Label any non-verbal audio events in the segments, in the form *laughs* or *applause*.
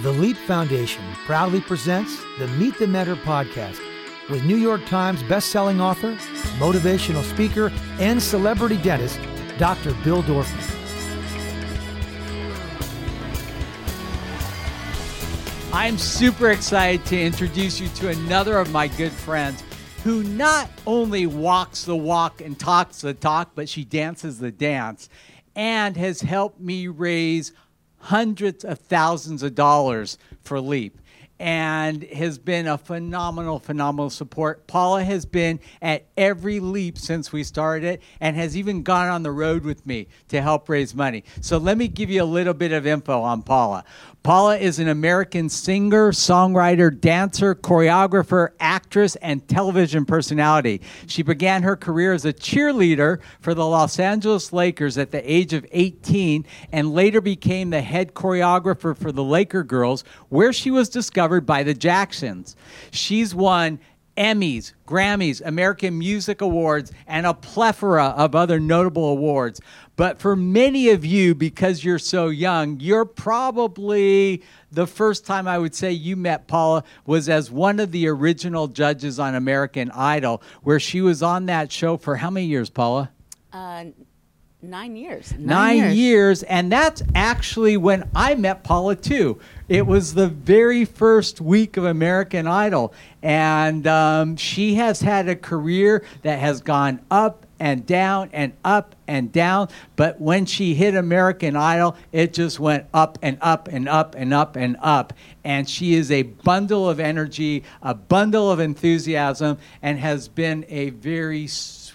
The Leap Foundation proudly presents the Meet the Mentor podcast with New York Times bestselling author, motivational speaker, and celebrity dentist, Dr. Bill Dorfman. I'm super excited to introduce you to another of my good friends who not only walks the walk and talks the talk, but she dances the dance and has helped me raise hundreds of thousands of dollars for Leap and has been a phenomenal, phenomenal support. Paula has been at every leap since we started it and has even gone on the road with me to help raise money. So let me give you a little bit of info on Paula. Paula is an American singer, songwriter, dancer, choreographer, actress, and television personality. She began her career as a cheerleader for the Los Angeles Lakers at the age of 18 and later became the head choreographer for the Laker Girls, where she was discovered by the Jacksons. She's won Emmys, Grammys, American Music Awards, and a plethora of other notable awards. But for many of you, because you're so young, you're probably the first time I would say you met Paula was as one of the original judges on American Idol, where she was on that show for how many years, Paula? Uh, nine years. Nine, nine years. years. And that's actually when I met Paula, too. It was the very first week of American Idol. And um, she has had a career that has gone up and down and up and down. But when she hit American Idol, it just went up and up and up and up and up. And she is a bundle of energy, a bundle of enthusiasm, and has been a very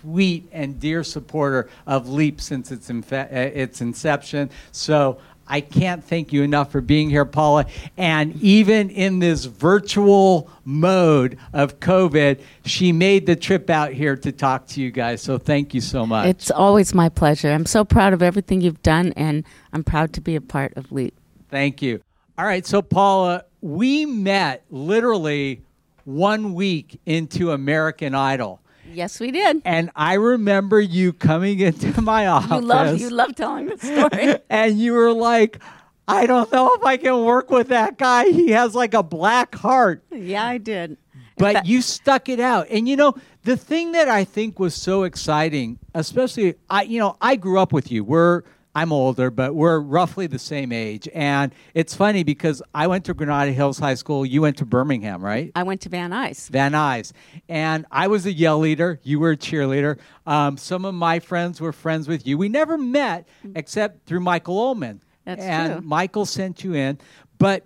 sweet and dear supporter of Leap since its, infe- uh, its inception. So I can't thank you enough for being here, Paula. And even in this virtual mode of COVID, she made the trip out here to talk to you guys. So thank you so much. It's always my pleasure. I'm so proud of everything you've done, and I'm proud to be a part of LEAP. Thank you. All right. So, Paula, we met literally one week into American Idol. Yes, we did. And I remember you coming into my office. You love you love telling the story. *laughs* and you were like, I don't know if I can work with that guy. He has like a black heart. Yeah, I did. But that- you stuck it out. And you know, the thing that I think was so exciting, especially I you know, I grew up with you. We're I'm older, but we're roughly the same age. And it's funny because I went to Granada Hills High School. You went to Birmingham, right? I went to Van Nuys. Van Nuys. And I was a yell leader. You were a cheerleader. Um, some of my friends were friends with you. We never met except through Michael Ullman. That's and true. Michael sent you in. But,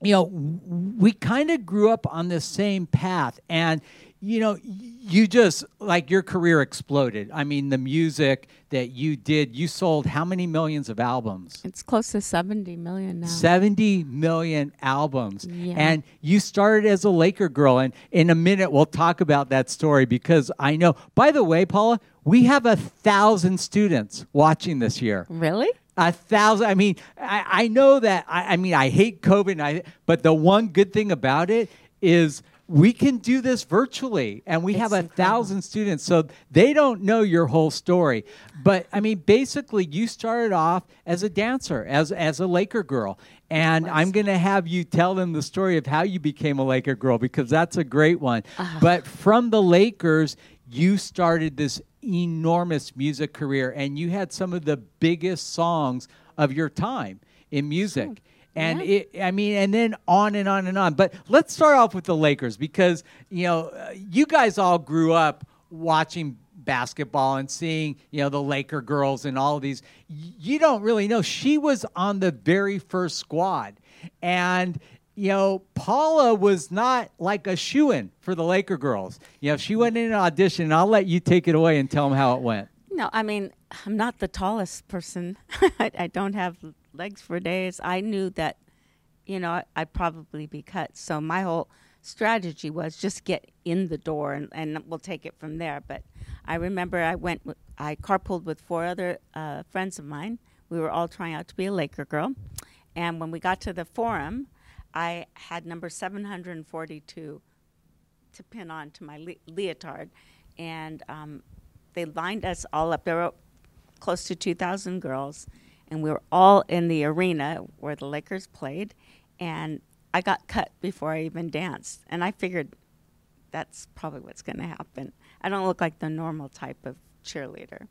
you know, we kind of grew up on the same path. And, you know, you just like your career exploded. I mean, the music that you did, you sold how many millions of albums? It's close to 70 million now. 70 million albums. Yeah. And you started as a Laker girl. And in a minute, we'll talk about that story because I know, by the way, Paula, we have a thousand students watching this year. Really? A thousand. I mean, I, I know that. I, I mean, I hate COVID, I, but the one good thing about it is we can do this virtually and we it's have a incredible. thousand students so they don't know your whole story but i mean basically you started off as a dancer as as a laker girl and i'm going to have you tell them the story of how you became a laker girl because that's a great one uh-huh. but from the lakers you started this enormous music career and you had some of the biggest songs of your time in music. And Yeah. it, I mean, and then on and on and on. But let's start off with the Lakers because you know uh, you guys all grew up watching basketball and seeing you know the Laker girls and all of these. You don't really know she was on the very first squad, and you know Paula was not like a shoe in for the Laker girls. You know she went in an audition. And I'll let you take it away and tell them how it went. No, I mean, I'm not the tallest person. *laughs* I, I don't have legs for days. I knew that, you know, I'd probably be cut. So my whole strategy was just get in the door and, and we'll take it from there. But I remember I went, I carpooled with four other uh, friends of mine. We were all trying out to be a Laker girl. And when we got to the forum, I had number 742 to pin on to my le- leotard. And um, they lined us all up. There were close to 2,000 girls, and we were all in the arena where the Lakers played. and I got cut before I even danced. And I figured that's probably what's going to happen. I don't look like the normal type of cheerleader.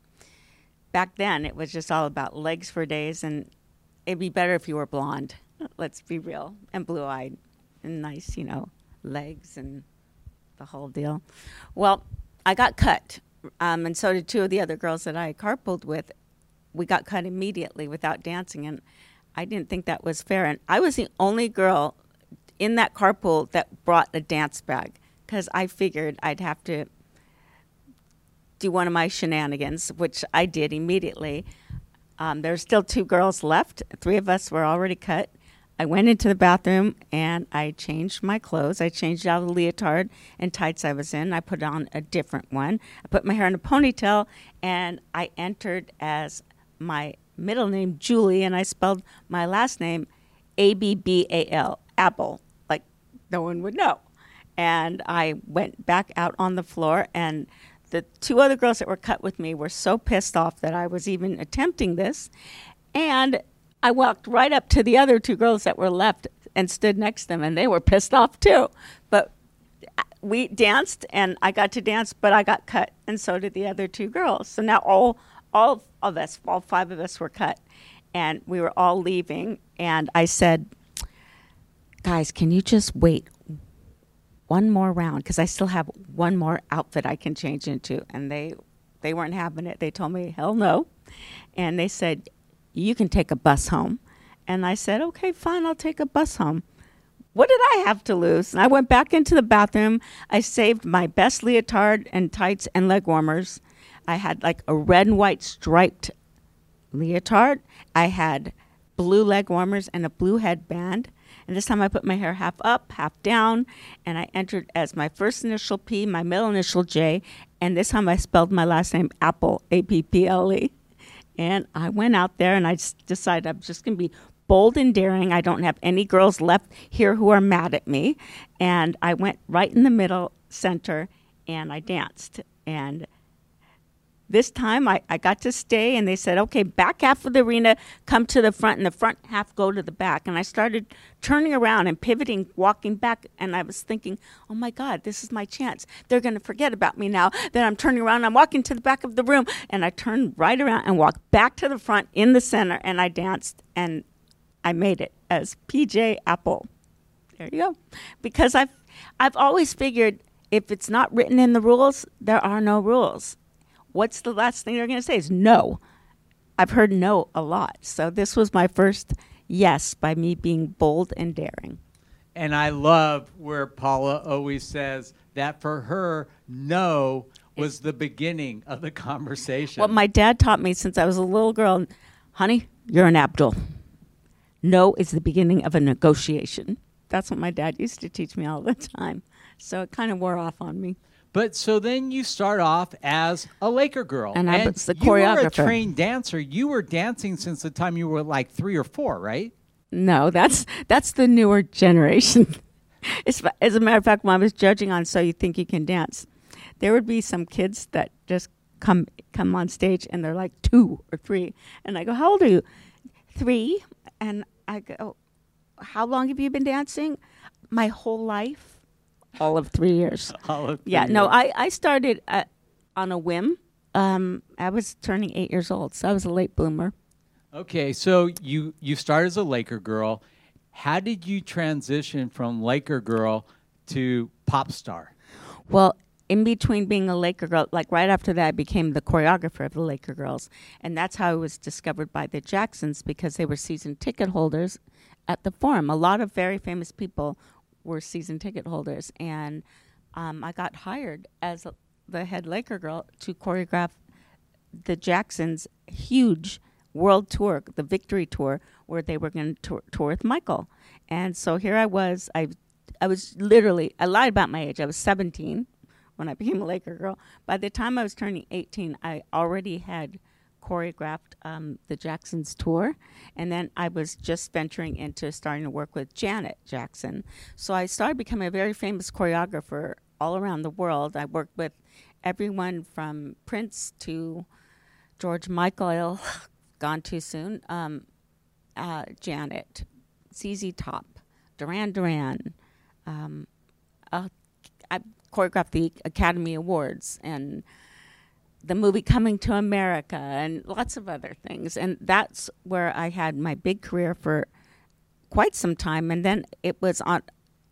Back then, it was just all about legs for days, and it'd be better if you were blonde. Let's be real, and blue eyed, and nice, you know, legs and the whole deal. Well, I got cut, um, and so did two of the other girls that I carpooled with. We got cut immediately without dancing, and I didn't think that was fair. And I was the only girl in that carpool that brought a dance bag because I figured I'd have to do one of my shenanigans, which I did immediately. Um, there were still two girls left. Three of us were already cut. I went into the bathroom and I changed my clothes. I changed out of the leotard and tights I was in. I put on a different one. I put my hair in a ponytail and I entered as my middle name, Julie, and I spelled my last name A B B A L, Apple, like no one would know. And I went back out on the floor and the two other girls that were cut with me were so pissed off that I was even attempting this. And I walked right up to the other two girls that were left and stood next to them, and they were pissed off too. But uh, we danced, and I got to dance, but I got cut, and so did the other two girls. So now all all of us, all five of us, were cut, and we were all leaving. And I said, "Guys, can you just wait one more round because I still have one more outfit I can change into. And they they weren't having it. They told me hell no, and they said you can take a bus home. And I said okay, fine, I'll take a bus home. What did I have to lose? And I went back into the bathroom. I saved my best leotard and tights and leg warmers. I had like a red and white striped leotard. I had blue leg warmers and a blue headband. And this time I put my hair half up, half down, and I entered as my first initial P, my middle initial J, and this time I spelled my last name Apple, A P P L E. And I went out there and I decided I'm just going to be bold and daring. I don't have any girls left here who are mad at me. And I went right in the middle center and I danced. And this time I, I got to stay, and they said, okay, back half of the arena, come to the front, and the front half go to the back. And I started turning around and pivoting, walking back, and I was thinking, oh my God, this is my chance. They're going to forget about me now that I'm turning around. I'm walking to the back of the room, and I turned right around and walked back to the front in the center, and I danced, and I made it as PJ Apple. There you go. Because I've, I've always figured if it's not written in the rules, there are no rules what's the last thing they're going to say is no. I've heard no a lot. So this was my first yes by me being bold and daring. And I love where Paula always says that for her, no was the beginning of the conversation. What my dad taught me since I was a little girl, honey, you're an Abdul. No is the beginning of a negotiation. That's what my dad used to teach me all the time. So it kind of wore off on me. But so then you start off as a Laker girl, and, I was the you choreographer. were a trained dancer. You were dancing since the time you were like three or four, right? No, that's that's the newer generation. *laughs* as a matter of fact, when I was judging on "So You Think You Can Dance," there would be some kids that just come come on stage and they're like two or three, and I go, "How old are you?" Three, and I go, "How long have you been dancing?" My whole life all of three years. *laughs* all of yeah, years. no, I, I started at, on a whim. Um, I was turning eight years old, so I was a late bloomer. Okay, so you you started as a Laker girl. How did you transition from Laker girl to pop star? Well, in between being a Laker girl, like right after that, I became the choreographer of the Laker girls, and that's how I was discovered by the Jacksons because they were season ticket holders at the Forum. A lot of very famous people were season ticket holders, and um, I got hired as the head Laker girl to choreograph the Jacksons' huge world tour, the Victory Tour, where they were going to tour, tour with Michael. And so here I was. I I was literally I lied about my age. I was 17 when I became a Laker girl. By the time I was turning 18, I already had choreographed um, the Jacksons tour, and then I was just venturing into starting to work with Janet Jackson. So I started becoming a very famous choreographer all around the world. I worked with everyone from Prince to George Michael, *laughs* gone too soon, um, uh, Janet, ZZ Top, Duran Duran. Um, uh, I choreographed the Academy Awards and the movie Coming to America and lots of other things. And that's where I had my big career for quite some time. And then it was on,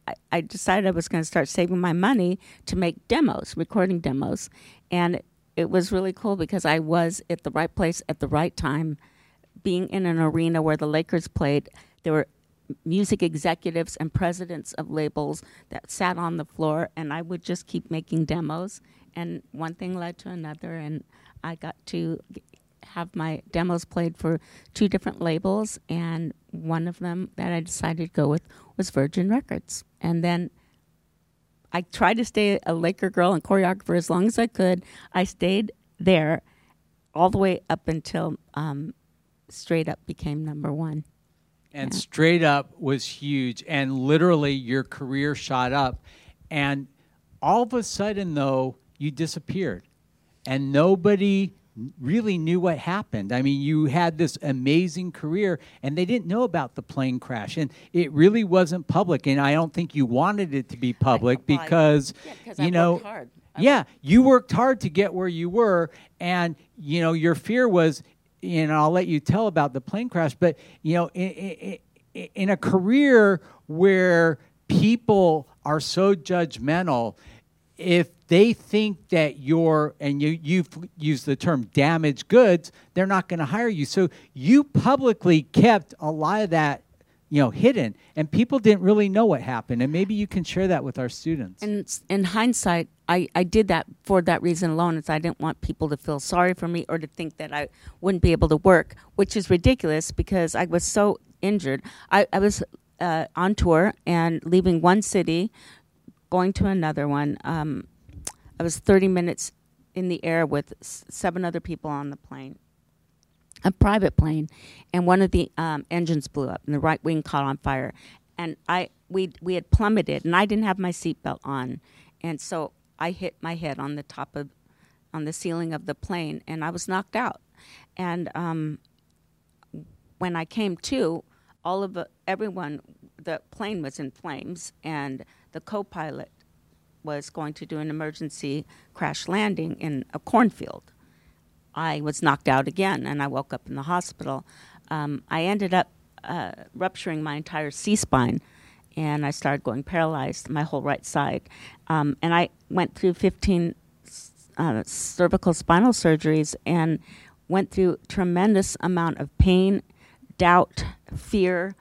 I, I decided I was going to start saving my money to make demos, recording demos. And it was really cool because I was at the right place at the right time, being in an arena where the Lakers played. There were music executives and presidents of labels that sat on the floor, and I would just keep making demos and one thing led to another, and I got to have my demos played for two different labels, and one of them that I decided to go with was Virgin Records. And then I tried to stay a Laker girl and choreographer as long as I could. I stayed there all the way up until um, Straight Up became number one. And yeah. Straight Up was huge, and literally your career shot up. And all of a sudden, though, you disappeared. And nobody really knew what happened. I mean, you had this amazing career and they didn't know about the plane crash and it really wasn't public and I don't think you wanted it to be public I, well, because yeah, you know yeah, you worked hard to get where you were and you know your fear was you know I'll let you tell about the plane crash but you know in, in, in a career where people are so judgmental if they think that you're and you you've used the term damaged goods they're not going to hire you. So you publicly kept a lot of that you know hidden and people didn't really know what happened. And maybe you can share that with our students. And in hindsight I, I did that for that reason alone is i didn't want people to feel sorry for me or to think that i wouldn't be able to work which is ridiculous because i was so injured. I, I was uh, on tour and leaving one city going to another one. Um, I was 30 minutes in the air with s- seven other people on the plane, a private plane, and one of the um, engines blew up and the right wing caught on fire. And I we we had plummeted, and I didn't have my seatbelt on, and so I hit my head on the top of on the ceiling of the plane, and I was knocked out. And um, when I came to, all of the, everyone, the plane was in flames, and the co pilot was going to do an emergency crash landing in a cornfield. I was knocked out again and I woke up in the hospital. Um, I ended up uh, rupturing my entire C spine and I started going paralyzed, my whole right side. Um, and I went through 15 uh, cervical spinal surgeries and went through tremendous amount of pain, doubt, fear,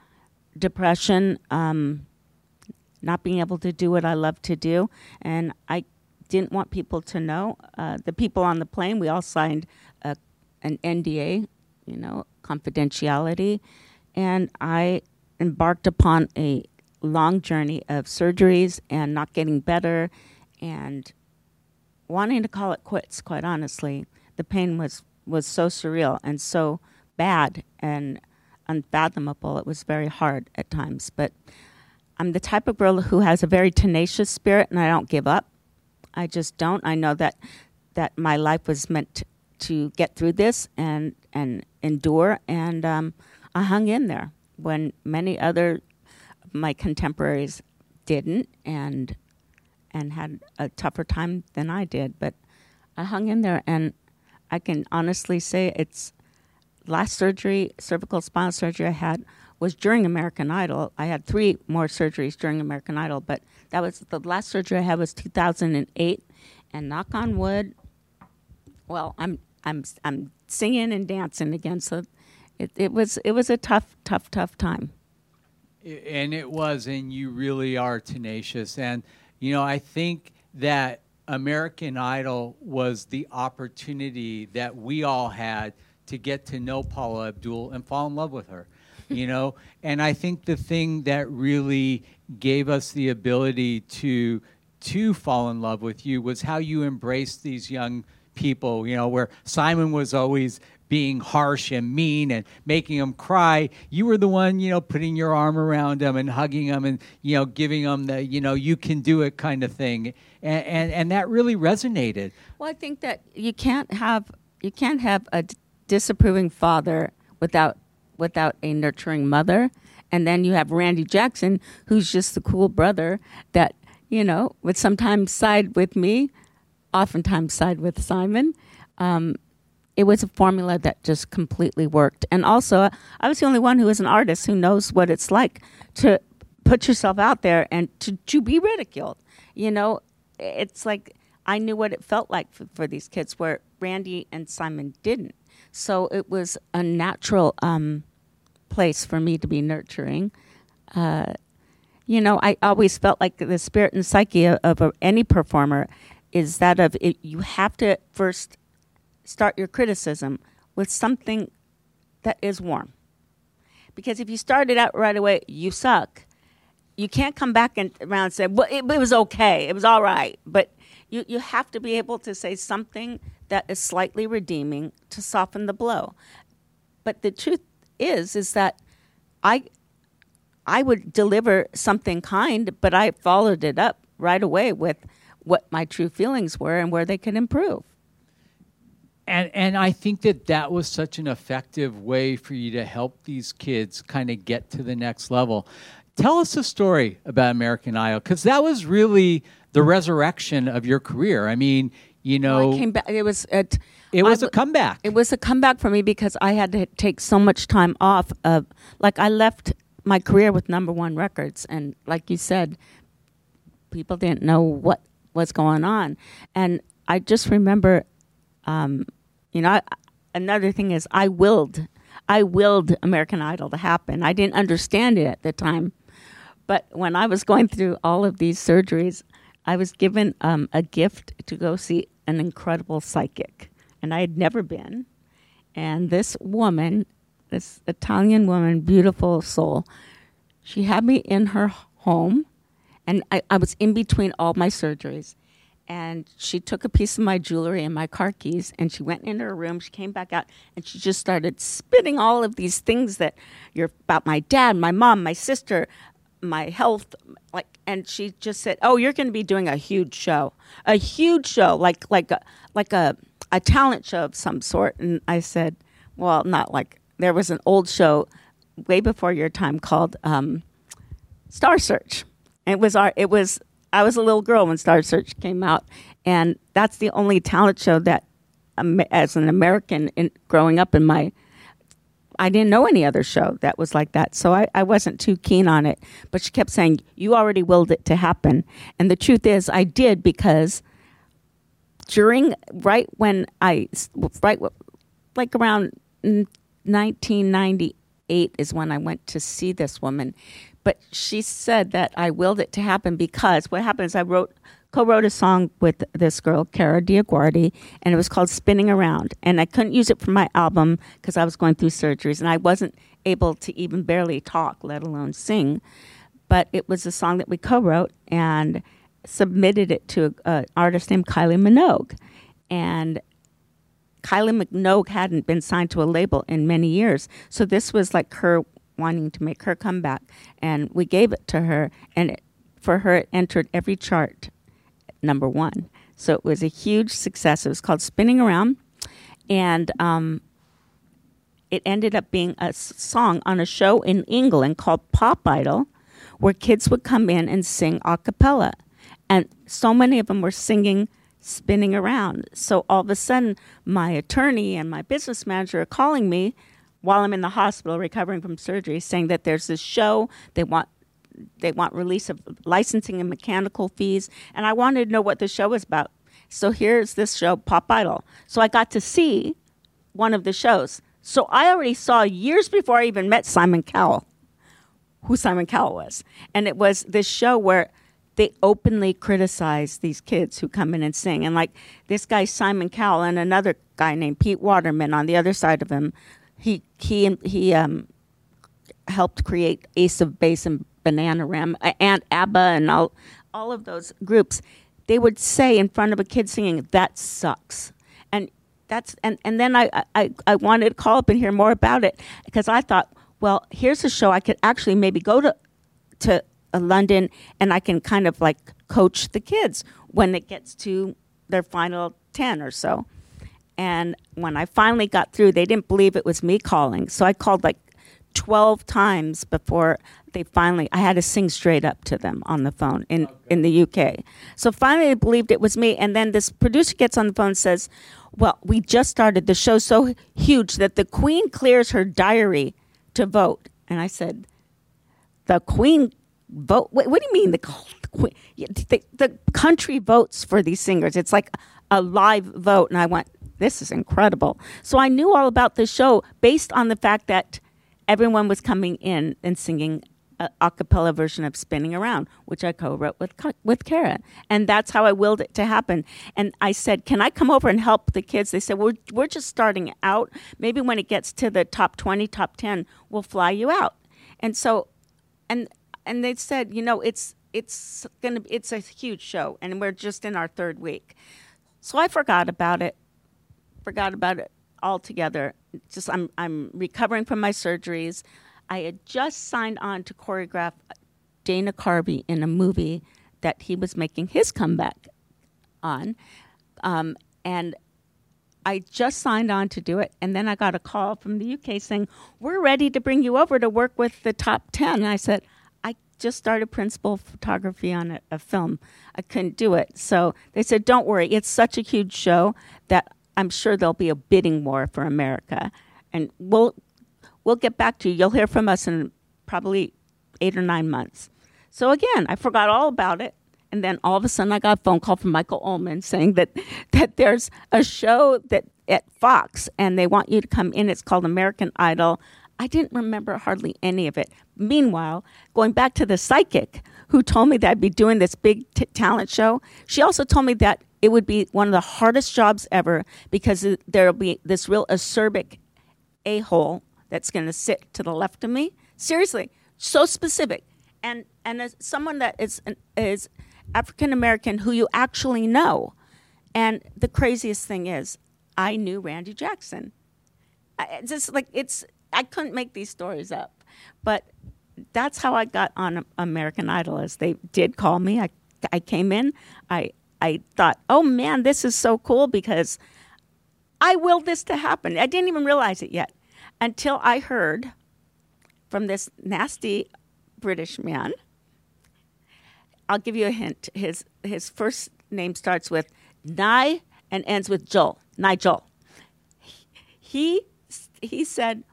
depression. Um, not being able to do what I love to do. And I didn't want people to know. Uh, the people on the plane, we all signed a, an NDA, you know, confidentiality. And I embarked upon a long journey of surgeries and not getting better and wanting to call it quits, quite honestly. The pain was, was so surreal and so bad and unfathomable. It was very hard at times. But I'm the type of girl who has a very tenacious spirit and I don't give up. I just don't. I know that that my life was meant to get through this and and endure and um, I hung in there when many other my contemporaries didn't and and had a tougher time than I did, but I hung in there and I can honestly say it's last surgery, cervical spinal surgery I had was during American Idol. I had three more surgeries during American Idol, but that was the last surgery I had was 2008. And knock on wood, well, I'm I'm I'm singing and dancing again. So it, it was it was a tough tough tough time. And it was, and you really are tenacious. And you know, I think that American Idol was the opportunity that we all had to get to know Paula Abdul and fall in love with her you know? And i think the thing that really gave us the ability to to fall in love with you was how you embraced these young people you know where simon was always being harsh and mean and making them cry. You were the one you know putting your arm around them and hugging them and you know giving them the you know you can do it kind of thing. And and, and that really resonated. Well i think that you can't have you can't have a disapproving father without without a nurturing mother. And then you have Randy Jackson, who's just the cool brother that, you know, would sometimes side with me, oftentimes side with Simon. Um, it was a formula that just completely worked. And also, I was the only one who is an artist who knows what it's like to put yourself out there and to, to be ridiculed. You know, it's like I knew what it felt like for, for these kids, where Randy and Simon didn't. So it was a natural um, place for me to be nurturing. Uh, you know, I always felt like the spirit and psyche of, of any performer is that of it, you have to first start your criticism with something that is warm. Because if you start it out right away, you suck. You can't come back and around and say, "Well, it, it was okay. It was all right." But you you have to be able to say something that is slightly redeeming to soften the blow. But the truth is is that I I would deliver something kind, but I followed it up right away with what my true feelings were and where they could improve. And and I think that that was such an effective way for you to help these kids kind of get to the next level. Tell us a story about American Idol because that was really the resurrection of your career. I mean, you know, Well, I came back. It was at, it was I a comeback. It was a comeback for me because I had to take so much time off. Of like I left my career with number one records, and like you said, people didn't know what was going on, and I just remember, um, you know, I, another thing is I willed, I willed American Idol to happen. I didn't understand it at the time, but when I was going through all of these surgeries, I was given um, a gift to go see an incredible psychic, and I had never been. And this woman, this Italian woman, beautiful soul, she had me in her home, and I, I was in between all my surgeries. And she took a piece of my jewelry and my car keys, and she went into her room. She came back out, and she just started spitting all of these things that you're about my dad, my mom, my sister, my health like and she just said oh you're going to be doing a huge show a huge show like like a like a a talent show of some sort and i said well not like there was an old show way before your time called um, star search it was our it was i was a little girl when star search came out and that's the only talent show that um, as an american in, growing up in my I didn't know any other show that was like that. So I, I wasn't too keen on it. But she kept saying, You already willed it to happen. And the truth is, I did because during, right when I, right, like around 1998 is when I went to see this woman. But she said that I willed it to happen because what happened is I wrote co-wrote a song with this girl, Kara DioGuardi, and it was called "Spinning Around." And I couldn't use it for my album because I was going through surgeries and I wasn't able to even barely talk, let alone sing. But it was a song that we co-wrote and submitted it to an artist named Kylie Minogue, and Kylie Minogue hadn't been signed to a label in many years, so this was like her wanting to make her comeback, and we gave it to her, and it, for her it entered every chart number one. So it was a huge success. It was called Spinning Around, and um, it ended up being a song on a show in England called Pop Idol, where kids would come in and sing a cappella. And so many of them were singing Spinning Around. So all of a sudden, my attorney and my business manager are calling me while I'm in the hospital recovering from surgery, saying that there's this show they want they want release of licensing and mechanical fees, and I wanted to know what the show was about. So here's this show, Pop Idol. So I got to see one of the shows. So I already saw years before I even met Simon Cowell, who Simon Cowell was, and it was this show where they openly criticize these kids who come in and sing, and like this guy Simon Cowell and another guy named Pete Waterman on the other side of him, he he he um helped create Ace of Base and Bananarama, and ABBA, and all all of those groups. They would say in front of a kid singing, "That sucks," and that's and and then I I I wanted to call up and hear more about it because I thought, well, here's a show I could actually maybe go to to uh, London and I can kind of like coach the kids when it gets to their final ten or so. And when I finally got through, they didn't believe it was me calling, so I called like 12 times before they finally I had to sing straight up to them on the phone in in the UK. So finally they believed it was me and then this producer gets on the phone and says, "Well, we just started the show so huge that the queen clears her diary to vote." And I said, "The queen vote what, what do you mean the, the, the country votes for these singers. It's like a live vote." And I went, "This is incredible." So I knew all about the show based on the fact that everyone was coming in and singing a, a cappella version of Spinning Around, which I co-wrote with with Kara, and that's how I willed it to happen. And I said, "Can I come over and help the kids?" They said, "We're we're just starting out. Maybe when it gets to the top twenty, top ten, we'll fly you out." And so, and and they said, "You know, it's it's gonna it's a huge show, and we're just in our third week." So I forgot about it, forgot about it altogether. Just I'm I'm recovering from my surgeries. I had just signed on to choreograph Dana Carvey in a movie that he was making his comeback on, um, and I just signed on to do it, and then I got a call from the UK saying we're ready to bring you over to work with the top ten. And I said just started principal photography on a, a film. I couldn't do it, so they said don't worry, it's such a huge show that I'm sure there'll be a bidding war for America, and we'll we'll get back to you. You'll hear from us in probably eight or nine months. So again, I forgot all about it, and then all of a sudden, I got a phone call from Michael Ullman saying that *laughs* that there's a show that at Fox, and they want you to come in. It's called American Idol. I didn't remember hardly any of it. Meanwhile, going back to the psychic who told me that I'd be doing this big t- talent show, she also told me that it would be one of the hardest jobs ever because there'll be this real acerbic a hole that's going to sit to the left of me. Seriously, so specific. And and as someone that is is African American who you actually know. And the craziest thing is, I knew Randy Jackson. I, just like it's, I couldn't make these stories up, but that's how I got on American Idol. As they did call me, I I came in, I I thought, oh man, this is so cool because I willed this to happen. I didn't even realize it yet until I heard from this nasty British man. I'll give you a hint. His his first name starts with Nye and ends with Joel. Nigel. He he said,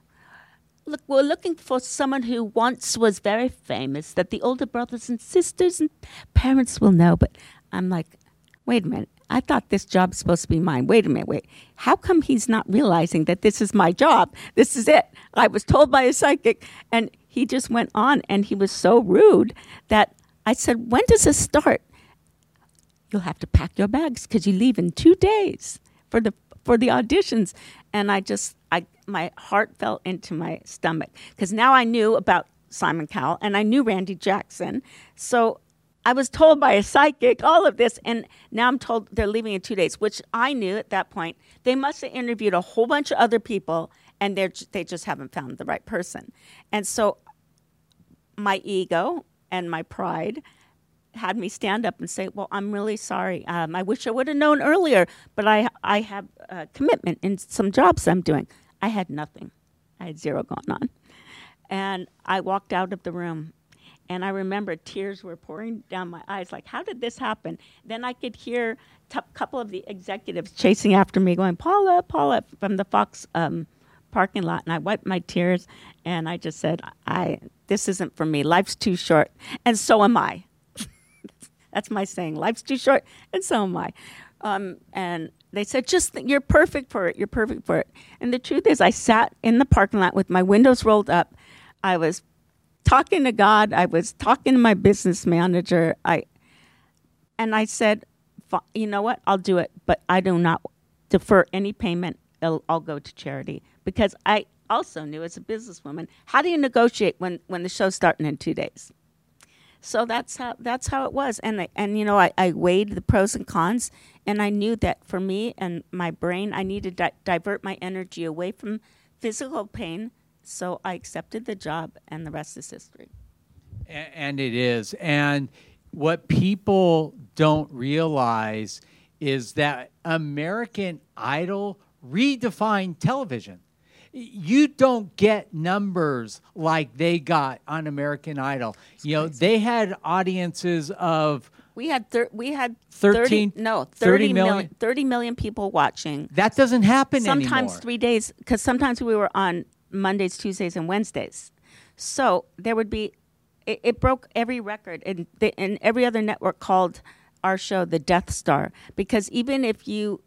"Look, we're looking for someone who once was very famous that the older brothers and sisters and parents will know." But I'm like, wait a minute. I thought this job's supposed to be mine. Wait a minute, wait. How come he's not realizing that this is my job? This is it. I was told by a psychic. And he just went on and he was so rude that I said, When does this start? You'll have to pack your bags because you leave in two days for the for the auditions. And I just I my heart fell into my stomach because now I knew about Simon Cowell and I knew Randy Jackson. So I was told by a psychic all of this, and now I'm told they're leaving in two days, which I knew at that point. They must have interviewed a whole bunch of other people, and they they just haven't found the right person. And so, my ego and my pride had me stand up and say, "Well, I'm really sorry. Um, I wish I would have known earlier, but I I have a commitment in some jobs I'm doing. I had nothing. I had zero going on." And I walked out of the room and I remember tears were pouring down my eyes, like, how did this happen? Then I could hear a couple of the executives chasing after me, going, Paula, Paula, from the Fox um, parking lot. And I wiped my tears and I just said, I, this isn't for me. Life's too short. And so am I. That's my saying. Life's too short, and so am I. Um, and they said, just th- you're perfect for it. You're perfect for it. And the truth is, I sat in the parking lot with my windows rolled up. I was talking to God. I was talking to my business manager. I and I said, you know what? I'll do it, but I do not defer any payment. I'll, I'll go to charity because I also knew as a businesswoman how do you negotiate when when the show's starting in two days. So that's how that's how it was, and I, and you know I, I weighed the pros and cons, and I knew that for me and my brain, I needed to di- divert my energy away from physical pain so I accepted the job, and the rest is history. And it is. And what people don't realize is that American Idol redefined television. You don't get numbers like they got on American Idol. you know, they had audiences of We had thir- we had 13 30, no 30 30 million? million 30 million people watching. that doesn't happen sometimes anymore. three days because sometimes we were on Mondays, Tuesdays, and Wednesdays. So there would be it, it broke every record, and the, and every other network called our show the Death Star because even if you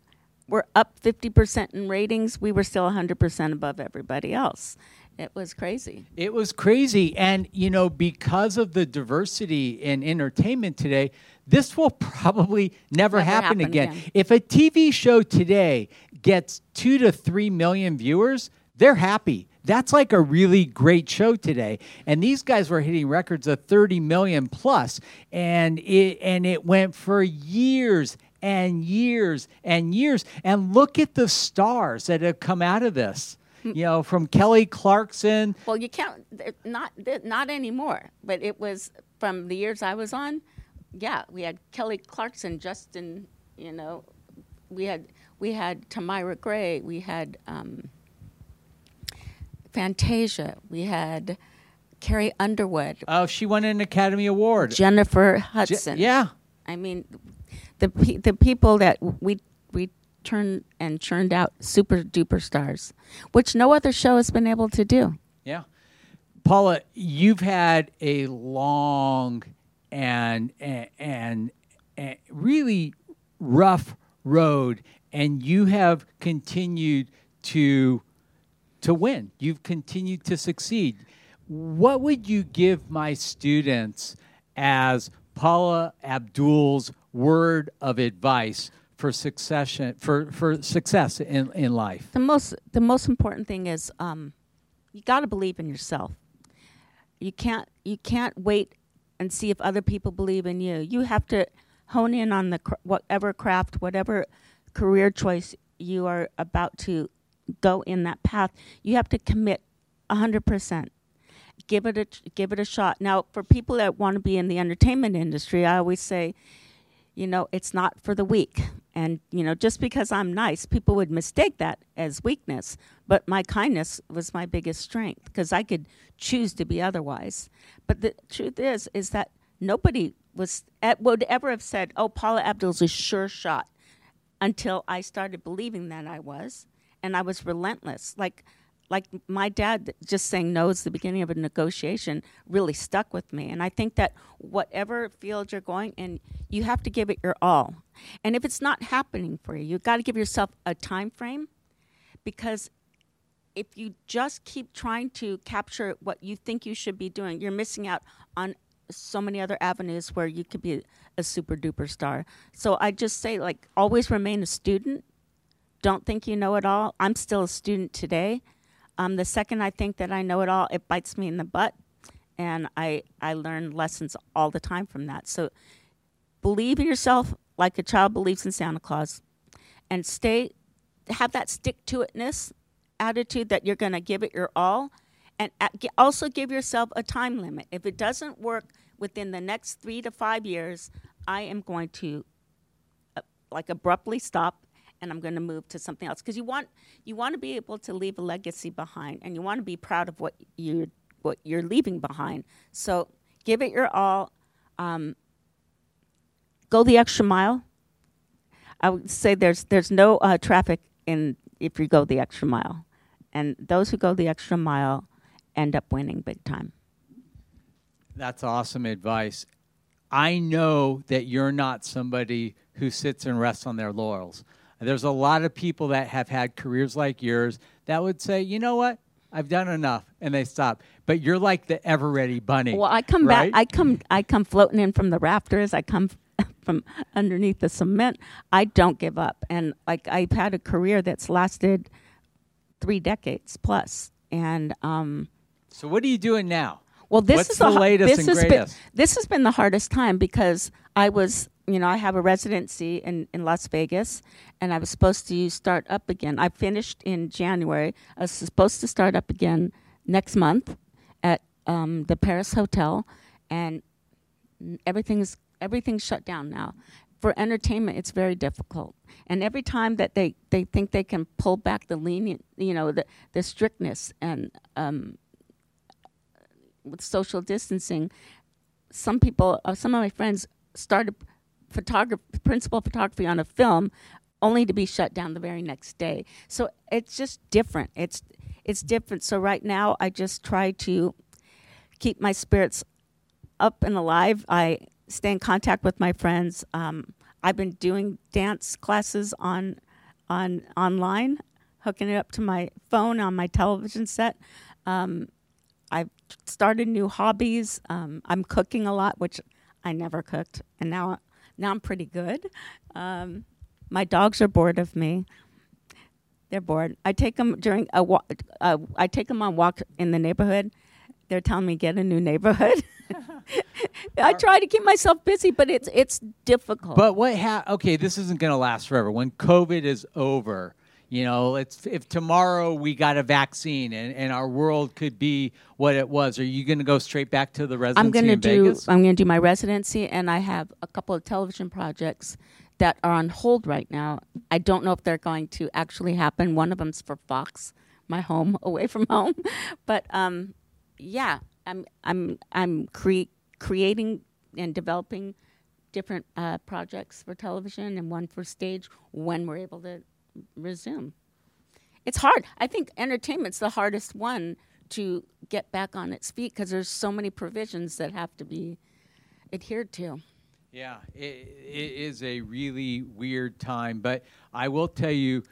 were up fifty percent in ratings, we were still hundred percent above everybody else. It was crazy. It was crazy. And, you know, because of the diversity in entertainment today, this will probably never, Never happen, happen again. again. If a TV show today gets two to three million viewers, they're happy. That's like a really great show today. And these guys were hitting records of 30 million plus, and it and it went for years and years and years. And look at the stars that have come out of this. You know, from Kelly Clarkson Well, you can't not not anymore. But it was from the years I was on. Yeah, we had Kelly Clarkson, Justin. You know, we had we had Tamyra Gray. We had um, Fantasia. We had Carrie Underwood, Oh, she won an Academy Award. Jennifer Je- Hudson. yeah. I mean, the pe- the people that we we turned and churned out super duper stars, which no other show has been able to do. Yeah. Paula, you've had a long and and, and, and really rough road and you have continued to to win. You've continued to succeed. What would you give my students as Paula Abdul's word of advice for succession for, for success in, in life? the most the most important thing is um, you got to believe in yourself. You can't you can't wait and see if other people believe in you. You have to hone in on the whatever craft, whatever career choice you are about to go in that path. You have to commit hundred percent. Give it a give it a shot. Now, for people that want to be in the entertainment industry, I always say, you know, it's not for the weak. And, you know, just because I'm nice, people would mistake that as weakness. But my kindness was my biggest strength because I could choose to be otherwise. But the truth is, is that nobody was eh, would ever have said, oh, Paula Abdul's a sure shot until I started believing that I was. And I was relentless. Like, like my dad just saying no is the beginning of a negotiation really stuck with me. And i think that whatever field you're going in you have to give it your all. And if it's not happening for you you've got to give yourself a time frame because if you just keep trying to capture what you think you should be doing you're missing out on so many other avenues where you could be a super duper star. So i just say like always remain a student. Don't think you know it all. I'm still a student today um, the second I think that I know it all, it bites me in the butt, and I I learn lessons all the time from that. So believe in yourself like a child believes in Santa Claus, and stay have that stick to itness attitude that you're going to give it your all, and also give yourself a time limit. If it doesn't work within the next three to five years, I am going to uh, like abruptly stop and I'm going to move to something else because you want you want to be able to leave a legacy behind and you want to be proud of what you what you're leaving behind. So give it your all. Um, go the extra mile. I would say there's there's no uh, traffic in if you go the extra mile, and those who go the extra mile end up winning big time. That's awesome advice. I know that you're not somebody who sits and rests on their laurels. There's a lot of people that have had careers like yours that would say, you know what? I've done enough, and they stop. But you're like the ever ready bunny. Well, I come right? back. I come. I come floating in from the rafters. I come *laughs* from underneath the cement. I don't give up, and like I've had a career that's lasted three decades plus. And um, so what are you doing now? well, this What's is the har- latest this and greatest? Been, this has been the hardest time because I was, you know, I have a residency in, in Las Vegas, and I was supposed to start up again. I finished in January. I was supposed to start up again next month at um, the Paris Hotel, and everything's everything's shut down now. for entertainment, it's very difficult. And every time that they, they think they can pull back the lenient, you know, the, the strictness and um, with social distancing, some people, uh, some of my friends started photography, principal photography on a film, only to be shut down the very next day. So it's just different. It's it's different. So right now, I just try to keep my spirits up and alive. I stay in contact with my friends. Um, I've been doing dance classes on on online, hooking it up to my phone on my television set. Um, I've started new hobbies. Um, I'm cooking a lot, which I never cooked, and now now I'm pretty good. Um, my dogs are bored of me. They're bored. I take them during a walk. Uh, I take them on walk in the neighborhood. They're telling me get a new neighborhood. *laughs* I try to keep myself busy, but it's it's difficult. But what? Ha- okay, this isn't going to last forever. When COVID is over, you know, it's if tomorrow we got a vaccine and, and our world could be what it was. Are you going to go straight back to the residency I'm going to do Vegas? I'm going to do my residency, and I have a couple of television projects that are on hold right now. I don't know if they're going to actually happen. One of them's for Fox, my home *laughs* away from home, but um, yeah, I'm I'm I'm cre- creating and developing different uh, projects for television and one for stage when we're able to resume. It's hard. I think entertainment's the hardest one to get back on its feet because there's so many provisions that have to be adhered to. Yeah, it, it is a really weird time, but I will tell you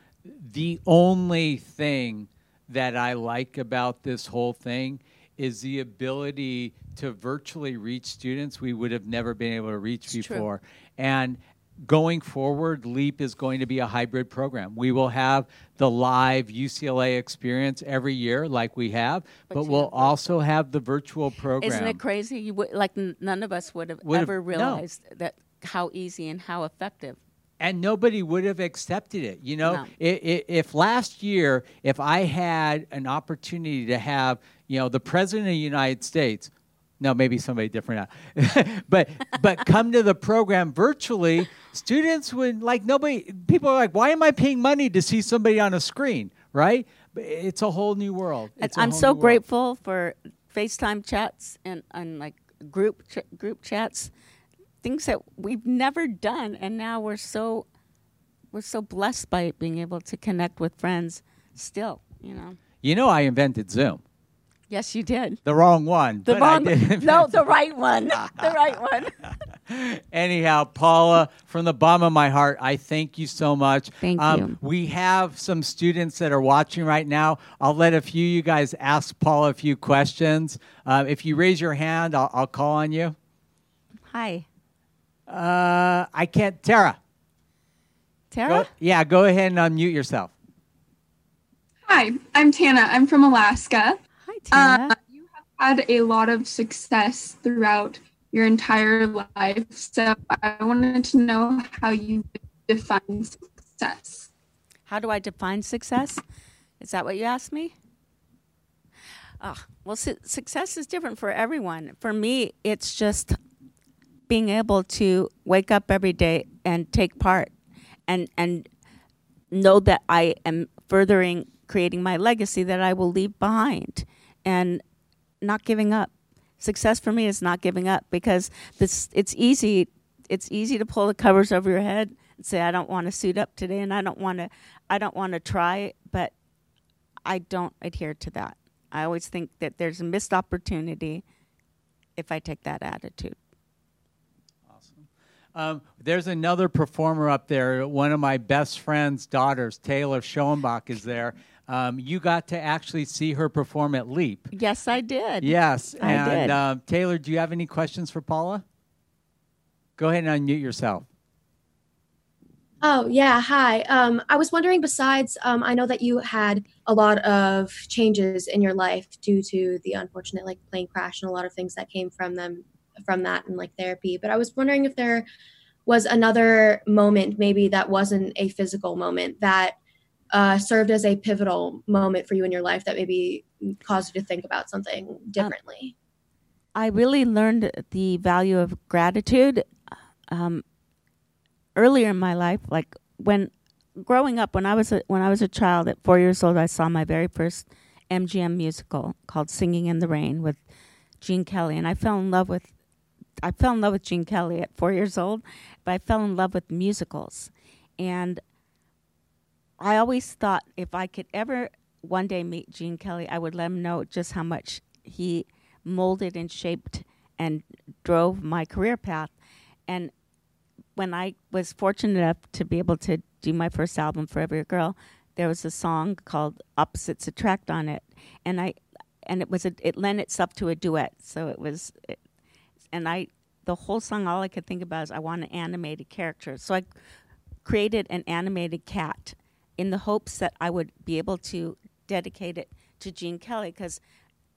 the only thing that I like about this whole thing is the ability to virtually reach students we would have never been able to reach It's true. before. And going forward, LEAP is going to be a hybrid program. We will have the live UCLA experience every year, like we have, But but, we'll have also have the virtual program. Isn't it crazy? You would, like n- none of us would have Would have- ever no. realized that how easy and how effective. and nobody would have accepted it. You know, No. I- I- if last year, if I had an opportunity to have, you know, the president of the United States, no, maybe somebody different now, *laughs* but but come to the program virtually, students would like nobody. People are like, why am I paying money to see somebody on a screen? Right? But it's a whole new world. I'm so new world. grateful for FaceTime chats and, and like group ch- group chats, things that we've never done, and now we're so we're so blessed by being able to connect with friends. Still, you know. You know, I invented Zoom. Yes, you did. The wrong one. The but wrong, did no, *laughs* the right one, *laughs* the right one. Anyhow, Paula, from the bottom of my heart, I thank you so much. Thank um, you. We have some students that are watching right now. I'll let a few of you guys ask Paula a few questions. Uh, if you raise your hand, I'll, I'll call on you. Hi, Uh, I can't. Tara. Tara. Go, yeah, go ahead and unmute yourself. Hi, I'm Tana. I'm from Alaska. Hi, Tara. Uh, you have had a lot of success throughout your entire life. So I wanted to know how you define success. How do I define success? Is that what you asked me? Ah, well, su- success is different for everyone. For me, it's just being able to wake up every day and take part, and and know that I am furthering creating my legacy that I will leave behind, and not giving up. Success for me is not giving up because this it's easy it's easy to pull the covers over your head and say I don't want to suit up today and I don't want to I don't want to try but I don't adhere to that. I always think that there's a missed opportunity if I take that attitude. Awesome. Um, there's another performer up there. One of my best friend's daughters, Taylor Schoenbach, is there. Um, you got to actually see her perform at Leap. Yes, I did. Yes. I and did. Um, Taylor, do you have any questions for Paula? Go ahead and unmute yourself. Oh, yeah. Hi. Um, I was wondering, besides, um, I know that you had a lot of changes in your life due to the unfortunate like plane crash and a lot of things that came from them from that and like therapy. But I was wondering if there was another moment, maybe that wasn't a physical moment that uh, served as a pivotal moment for you in your life that maybe caused you to think about something differently. I really learned the value of gratitude um, earlier in my life, like when growing up, when I was a, when I was a child at four years old, I saw my very first MGM musical called "Singing in the Rain" with Gene Kelly, and I fell in love with I fell in love with Gene Kelly at four years old, but I fell in love with musicals, and I always thought if I could ever one day meet Gene Kelly, I would let him know just how much he molded and shaped and drove my career path. And when I was fortunate enough to be able to do my first album, Forever Your Girl, there was a song called Opposites Attract on it, and I and it was a, it lent itself to a duet. So it was, it, and I the whole song all I could think about is I want an animated character. So I created an animated cat in the hopes that I would be able to dedicate it to Gene Kelly because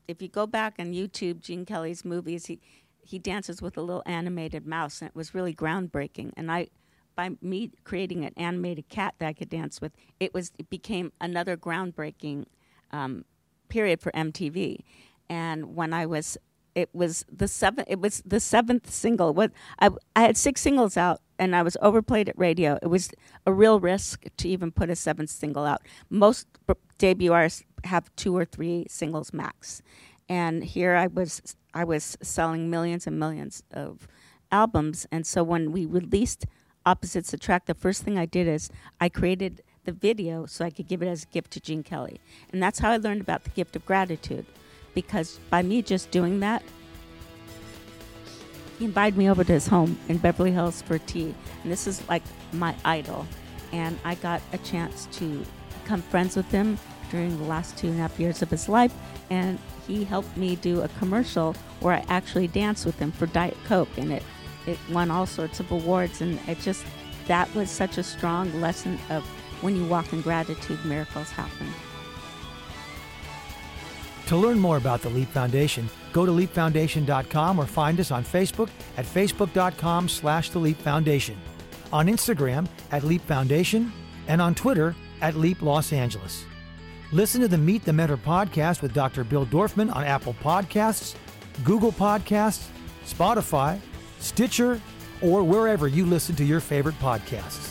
if you go back on YouTube, Gene Kelly's movies, he he dances with a little animated mouse, and it was really groundbreaking. And I, by me creating an animated cat that I could dance with, it was it became another groundbreaking um, period for MTV. And when I was, it was the seventh. It was the seventh single. What I I had six singles out, and I was overplayed at radio. It was a real risk to even put a seventh single out. Most debut artists have two or three singles max, and here I was I was selling millions and millions of albums. And so when we released Opposites Attract, the first thing I did is I created the video so I could give it as a gift to Gene Kelly. And that's how I learned about the gift of gratitude. Because by me just doing that, he invited me over to his home in Beverly Hills for tea. And this is like my idol. And I got a chance to become friends with him during the last two and a half years of his life. And he helped me do a commercial where I actually danced with him for Diet Coke. And it, it won all sorts of awards. And it just, that was such a strong lesson of when you walk in gratitude, miracles happen. To learn more about the Leap Foundation, go to leapfoundation.com or find us on Facebook at facebook.com slash the Leap Foundation, on Instagram at Leap Foundation, and on Twitter at Leap Los Angeles. Listen to the Meet the Mentor podcast with Dr. Bill Dorfman on Apple Podcasts, Google Podcasts, Spotify, Stitcher, or wherever you listen to your favorite podcasts.